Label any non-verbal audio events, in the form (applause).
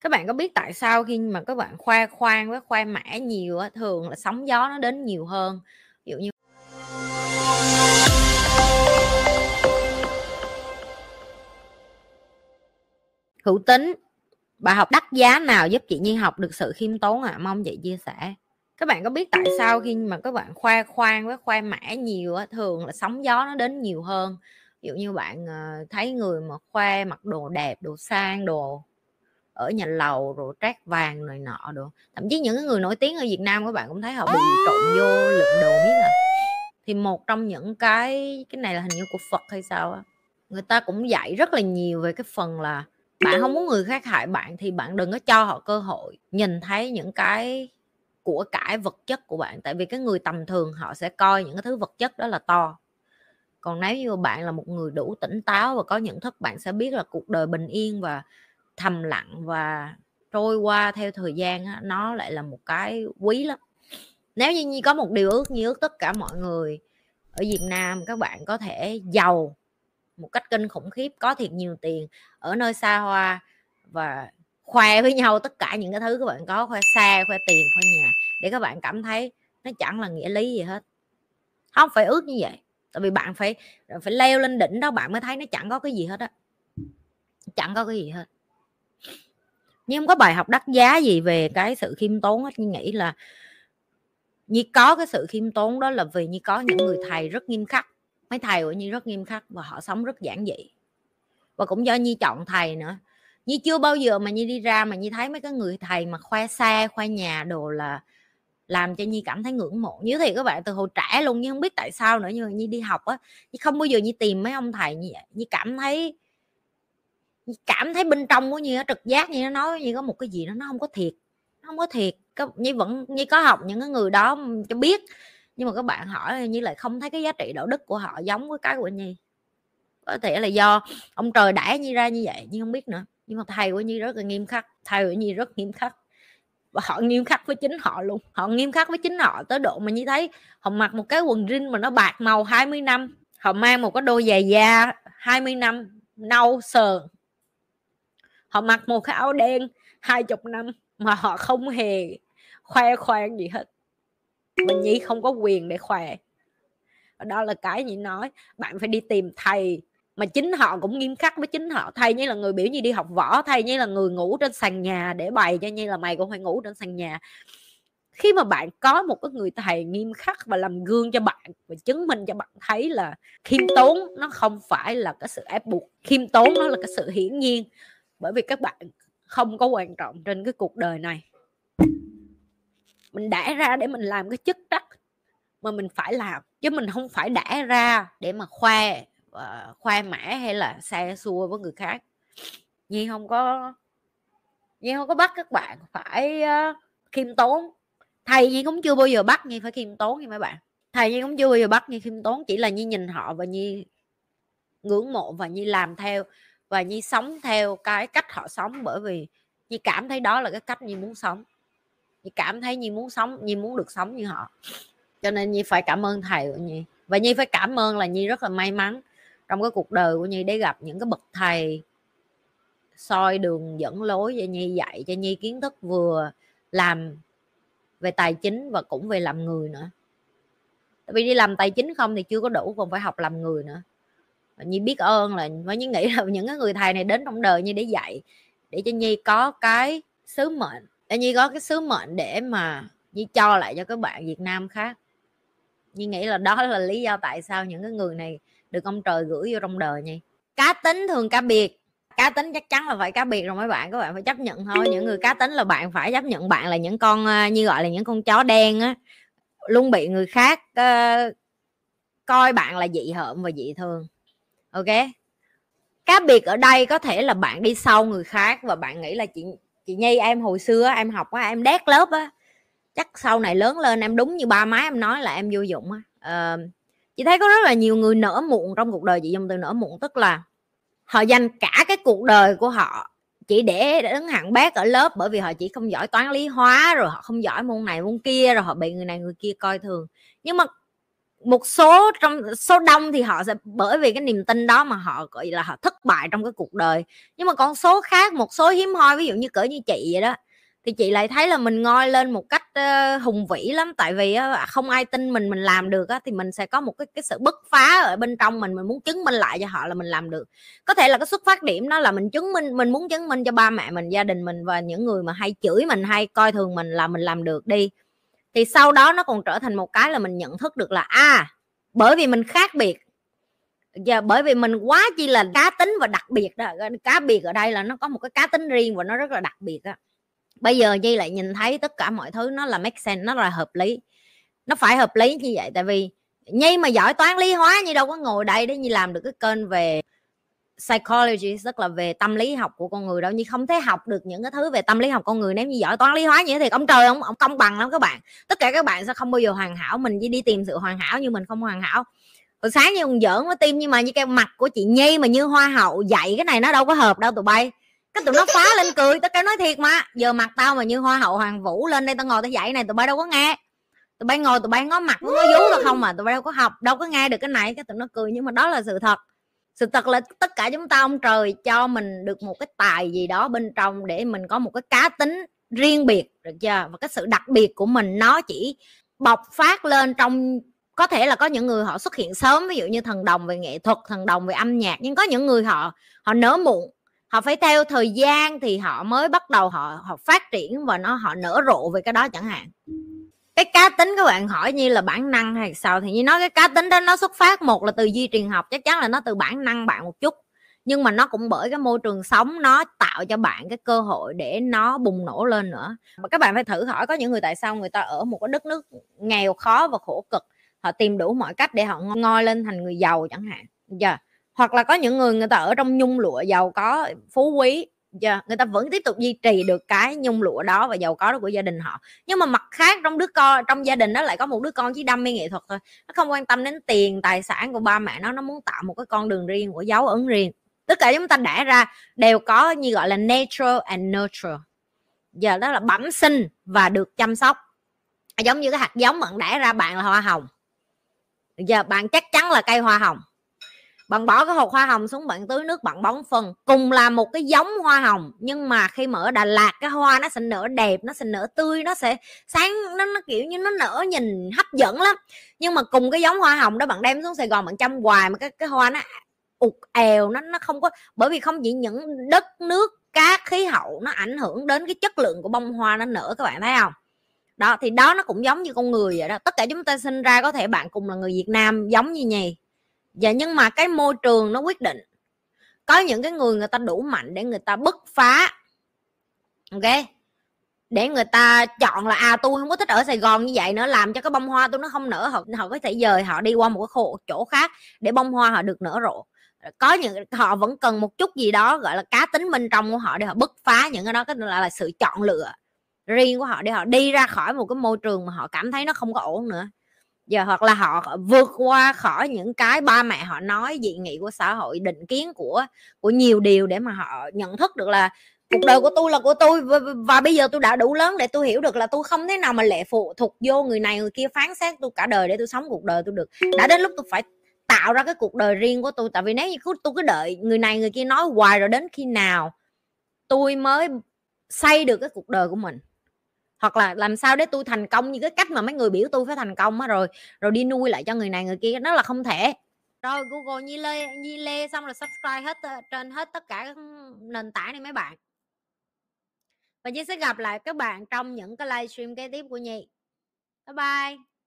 Các bạn có biết tại sao khi mà các bạn khoe khoang với khoe mã nhiều á, thường là sóng gió nó đến nhiều hơn. Ví dụ như Hữu Tính, bài học đắt giá nào giúp chị Nhi học được sự khiêm tốn ạ? À? Mong chị chia sẻ. Các bạn có biết tại sao khi mà các bạn khoe khoang với khoe mã nhiều á, thường là sóng gió nó đến nhiều hơn. Ví dụ như bạn ờ, thấy người mà khoe mặc đồ đẹp, đồ sang, đồ ở nhà lầu rồi trát vàng này nọ đồ. Thậm chí những người nổi tiếng ở Việt Nam các bạn cũng thấy họ bị trộn vô lượng đồ biết à thì một trong những cái cái này là hình như của Phật hay sao á người ta cũng dạy rất là nhiều về cái phần là bạn không muốn người khác hại bạn thì bạn đừng có cho họ cơ hội nhìn thấy những cái của cải vật chất của bạn. Tại vì cái người tầm thường họ sẽ coi những cái thứ vật chất đó là to. Còn nếu như bạn là một người đủ tỉnh táo và có nhận thức bạn sẽ biết là cuộc đời bình yên và thầm lặng và trôi qua theo thời gian á, nó lại là một cái quý lắm. Nếu như Nhi có một điều ước như ước tất cả mọi người ở Việt Nam các bạn có thể giàu một cách kinh khủng khiếp có thiệt nhiều tiền ở nơi xa hoa và khoe với nhau tất cả những cái thứ các bạn có khoe xa khoe tiền khoe nhà để các bạn cảm thấy nó chẳng là nghĩa lý gì hết. Không phải ước như vậy tại vì bạn phải phải leo lên đỉnh đó bạn mới thấy nó chẳng có cái gì hết á. Chẳng có cái gì hết nhưng không có bài học đắt giá gì về cái sự khiêm tốn hết nhưng nghĩ là như có cái sự khiêm tốn đó là vì như có những người thầy rất nghiêm khắc, mấy thầy của như rất nghiêm khắc và họ sống rất giản dị. Và cũng do nhi chọn thầy nữa. Như chưa bao giờ mà như đi ra mà như thấy mấy cái người thầy mà khoe xe khoe nhà đồ là làm cho nhi cảm thấy ngưỡng mộ. Như thì các bạn từ hồi trẻ luôn nhưng không biết tại sao nữa, nhưng mà nhi đi học á, nhi không bao giờ nhi tìm mấy ông thầy như vậy nhi cảm thấy cảm thấy bên trong của như nó trực giác như nó nói như có một cái gì đó nó không có thiệt, nó không có thiệt. Như vẫn như có học những cái người đó cho biết, nhưng mà các bạn hỏi như lại không thấy cái giá trị đạo đức của họ giống với cái của nhi. Có thể là do ông trời đã nhi ra như vậy nhưng không biết nữa. Nhưng mà thầy của nhi rất là nghiêm khắc, thầy của nhi rất nghiêm khắc. Và họ nghiêm khắc với chính họ luôn, họ nghiêm khắc với chính họ tới độ mà như thấy họ mặc một cái quần jean mà nó bạc màu 20 năm, họ mang một cái đôi giày da 20 năm nâu sờn họ mặc một cái áo đen hai chục năm mà họ không hề khoe khoang gì hết. Mình nhi không có quyền để khoe. Đó là cái nhỉ nói, bạn phải đi tìm thầy. Mà chính họ cũng nghiêm khắc với chính họ, thầy như là người biểu như đi học võ, thầy như là người ngủ trên sàn nhà để bày cho như là mày cũng phải ngủ trên sàn nhà. Khi mà bạn có một cái người thầy nghiêm khắc và làm gương cho bạn và chứng minh cho bạn thấy là khiêm tốn, nó không phải là cái sự ép buộc. Khiêm tốn nó là cái sự hiển nhiên bởi vì các bạn không có quan trọng trên cái cuộc đời này. Mình đã ra để mình làm cái chức trách mà mình phải làm chứ mình không phải đã ra để mà khoe và khoe mã hay là xe xua với người khác. Nhi không có nhi không có bắt các bạn phải uh, khiêm tốn. Thầy nhi cũng chưa bao giờ bắt nhi phải khiêm tốn nha mấy bạn. Thầy nhi cũng chưa bao giờ bắt nhi khiêm tốn chỉ là nhi nhìn họ và nhi ngưỡng mộ và nhi làm theo và nhi sống theo cái cách họ sống. Bởi vì nhi cảm thấy đó là cái cách nhi muốn sống. Nhi cảm thấy nhi muốn sống, nhi muốn được sống như họ. Cho nên nhi phải cảm ơn thầy của nhi. Và nhi phải cảm ơn là nhi rất là may mắn trong cái cuộc đời của nhi để gặp những cái bậc thầy soi đường, dẫn lối cho nhi, dạy cho nhi kiến thức vừa làm về tài chính và cũng về làm người nữa. Tại vì đi làm tài chính không thì chưa có đủ, còn phải học làm người nữa nhi biết ơn là với nhi nghĩ (laughs) là những cái người thầy này đến trong đời như để dạy để cho nhi có cái sứ mệnh để nhi có cái sứ mệnh để mà nhi cho lại cho các bạn việt nam khác. Nhi nghĩ là đó là lý do tại sao những cái người này được ông trời gửi vô trong đời nhi. Cá tính thường cá biệt cá tính chắc chắn là phải cá biệt rồi mấy bạn các bạn phải chấp nhận thôi. Những người cá tính là bạn phải chấp nhận bạn là những con ờ, như gọi là những con chó đen á luôn bị người khác uh, coi bạn là dị hợm và dị thường ok? Cá biệt ở đây có thể là bạn đi sau người khác và bạn nghĩ là chị chị nhi em hồi xưa em học á em đét lớp á. Chắc sau này lớn lên em đúng như ba má em nói là em vô dụng á. À, chị thấy có rất là nhiều người nở muộn trong cuộc đời chị dùng từ nở muộn tức là họ dành cả cái cuộc đời của họ chỉ để đứng hạng bác ở lớp bởi vì họ chỉ không giỏi toán lý hóa rồi họ không giỏi môn này môn kia rồi họ bị người này người kia coi thường. Nhưng mà một số trong số đông thì họ sẽ bởi vì cái niềm tin đó mà họ gọi là họ thất bại trong cái cuộc đời. Nhưng mà con số khác một số hiếm hoi ví dụ như cỡ như chị vậy đó thì chị lại thấy là mình ngoi lên một cách uh, hùng vĩ lắm. Tại vì uh, không ai tin mình mình làm được uh, thì mình sẽ có một cái cái sự bứt phá ở bên trong mình mình muốn chứng minh lại cho họ là mình làm được. Có thể là cái xuất phát điểm đó là mình chứng minh mình muốn chứng minh cho ba mẹ mình gia đình mình và những người mà hay chửi mình hay coi thường mình là mình làm được đi thì sau đó nó còn trở thành một cái là mình nhận thức được là a à, bởi vì mình khác biệt. Giờ bởi vì mình quá chi là cá tính và đặc biệt đó cá biệt ở đây là nó có một cái cá tính riêng và nó rất là đặc biệt đó bây giờ Nhi lại nhìn thấy tất cả mọi thứ nó là make sense nó là hợp lý. Nó phải hợp lý như vậy tại vì Nhi mà giỏi toán lý hóa như đâu có ngồi đây để Nhi làm được cái kênh về psychology tức là về tâm lý học của con người đâu như không thể học được những cái thứ về tâm lý học con người nếu như giỏi toán lý hóa như thế thì ông trời ông, ông công bằng lắm các bạn. Tất cả các bạn sẽ không bao giờ hoàn hảo mình chỉ đi tìm sự hoàn hảo nhưng mình không hoàn hảo. Hồi sáng như ông giỡn với tim nhưng mà như cái mặt của chị nhi mà như hoa hậu dạy cái này nó đâu có hợp đâu tụi bay. Cái tụi nó phá lên cười tao cái nói thiệt mà giờ mặt tao mà như hoa hậu hoàng vũ lên đây tao ngồi tao dạy này tụi bay đâu có nghe. Tụi bay ngồi tụi bay ngó mặt nó vú tao không mà tụi bay đâu có học đâu có nghe được cái này cái tụi nó cười nhưng mà đó là sự thật sự thật là tất cả chúng ta, ông trời cho mình được một cái tài gì đó bên trong để mình có một cái cá tính riêng biệt, được chưa? Và cái sự đặc biệt của mình, nó chỉ bộc phát lên trong, có thể là có những người họ xuất hiện sớm, ví dụ như thần đồng về nghệ thuật, thần đồng về âm nhạc, nhưng có những người họ họ nở muộn, họ phải theo thời gian thì họ mới bắt đầu họ họ phát triển và nó, họ nở rộ về cái đó chẳng hạn cái cá tính các bạn hỏi như là bản năng hay sao? Thì như nói cái cá tính đó nó xuất phát, một là từ di truyền học, chắc chắn là nó từ bản năng bạn một chút. Nhưng mà nó cũng bởi cái môi trường sống, nó tạo cho bạn cái cơ hội để nó bùng nổ lên nữa. Và các bạn phải thử hỏi, có những người tại sao người ta ở một cái đất nước nghèo khó và khổ cực? Họ tìm đủ mọi cách để họ ngoi lên thành người giàu chẳng hạn. Giờ yeah. hoặc là có những người người ta ở trong nhung lụa giàu có, phú quý yeah, người ta vẫn tiếp tục duy trì được cái nhung lụa đó và giàu có đó của gia đình họ. Nhưng mà mặt khác trong đứa con trong gia đình đó lại có một đứa con chỉ đam mê nghệ thuật thôi. Nó không quan tâm đến tiền tài sản của ba mẹ nó nó muốn tạo một cái con đường riêng của dấu ấn riêng. Tất cả chúng ta đẻ ra đều có như gọi là natural and nurture giờ đó là bẩm sinh và được chăm sóc. Giống như cái hạt giống bạn đẻ ra bạn là hoa hồng. Giờ bạn chắc chắn là cây hoa hồng bạn bỏ cái hột hoa hồng xuống bạn tưới nước bạn bón phân. Cùng là một cái giống hoa hồng nhưng mà khi mà ở Đà Lạt cái hoa nó sẽ nở đẹp nó sẽ nở tươi nó sẽ sáng nó, nó kiểu như nó nở nhìn hấp dẫn lắm. Nhưng mà cùng cái giống hoa hồng đó bạn đem xuống Sài Gòn bạn chăm hoài mà cái cái hoa nó ụt èo nó nó không có bởi vì không chỉ những đất nước cát khí hậu nó ảnh hưởng đến cái chất lượng của bông hoa nó nở các bạn thấy không? Đó thì đó nó cũng giống như con người vậy đó. Tất cả chúng ta sinh ra có thể bạn cùng là người Việt Nam giống như nhì dạ nhưng mà cái môi trường nó quyết định. Có những cái người người ta đủ mạnh để người ta bứt phá. Ok? Để người ta chọn là à tôi không có thích ở Sài Gòn như vậy nữa làm cho cái bông hoa tôi nó không nở họ họ có thể dời họ đi qua một cái khổ, chỗ khác để bông hoa họ được nở rộ. Có những họ vẫn cần một chút gì đó gọi là cá tính bên trong của họ để họ bứt phá những cái đó cái là, là sự chọn lựa riêng của họ để họ đi ra khỏi một cái môi trường mà họ cảm thấy nó không có ổn nữa giờ hoặc là họ vượt qua khỏi những cái ba mẹ họ nói dị nghị của xã hội định kiến của của nhiều điều để mà họ nhận thức được là cuộc đời của tôi là của tôi và, và bây giờ tôi đã đủ lớn để tôi hiểu được là tôi không thế nào mà lệ phụ thuộc vô người này người kia phán xét tôi cả đời để tôi sống cuộc đời tôi được. Đã đến lúc tôi phải tạo ra cái cuộc đời riêng của tôi tại vì nếu như tôi cứ đợi người này người kia nói hoài rồi đến khi nào tôi mới xây được cái cuộc đời của mình hoặc là làm sao để tôi thành công như cái cách mà mấy người biểu tôi phải thành công á, rồi rồi đi nuôi lại cho người này người kia, nó là không thể. Rồi google nhi lê nhi lê xong rồi subscribe hết ờ, trên hết tất cả các nền tảng này mấy bạn. Và nhi sẽ gặp lại các bạn trong những cái livestream kế tiếp của nhi. Bye bye.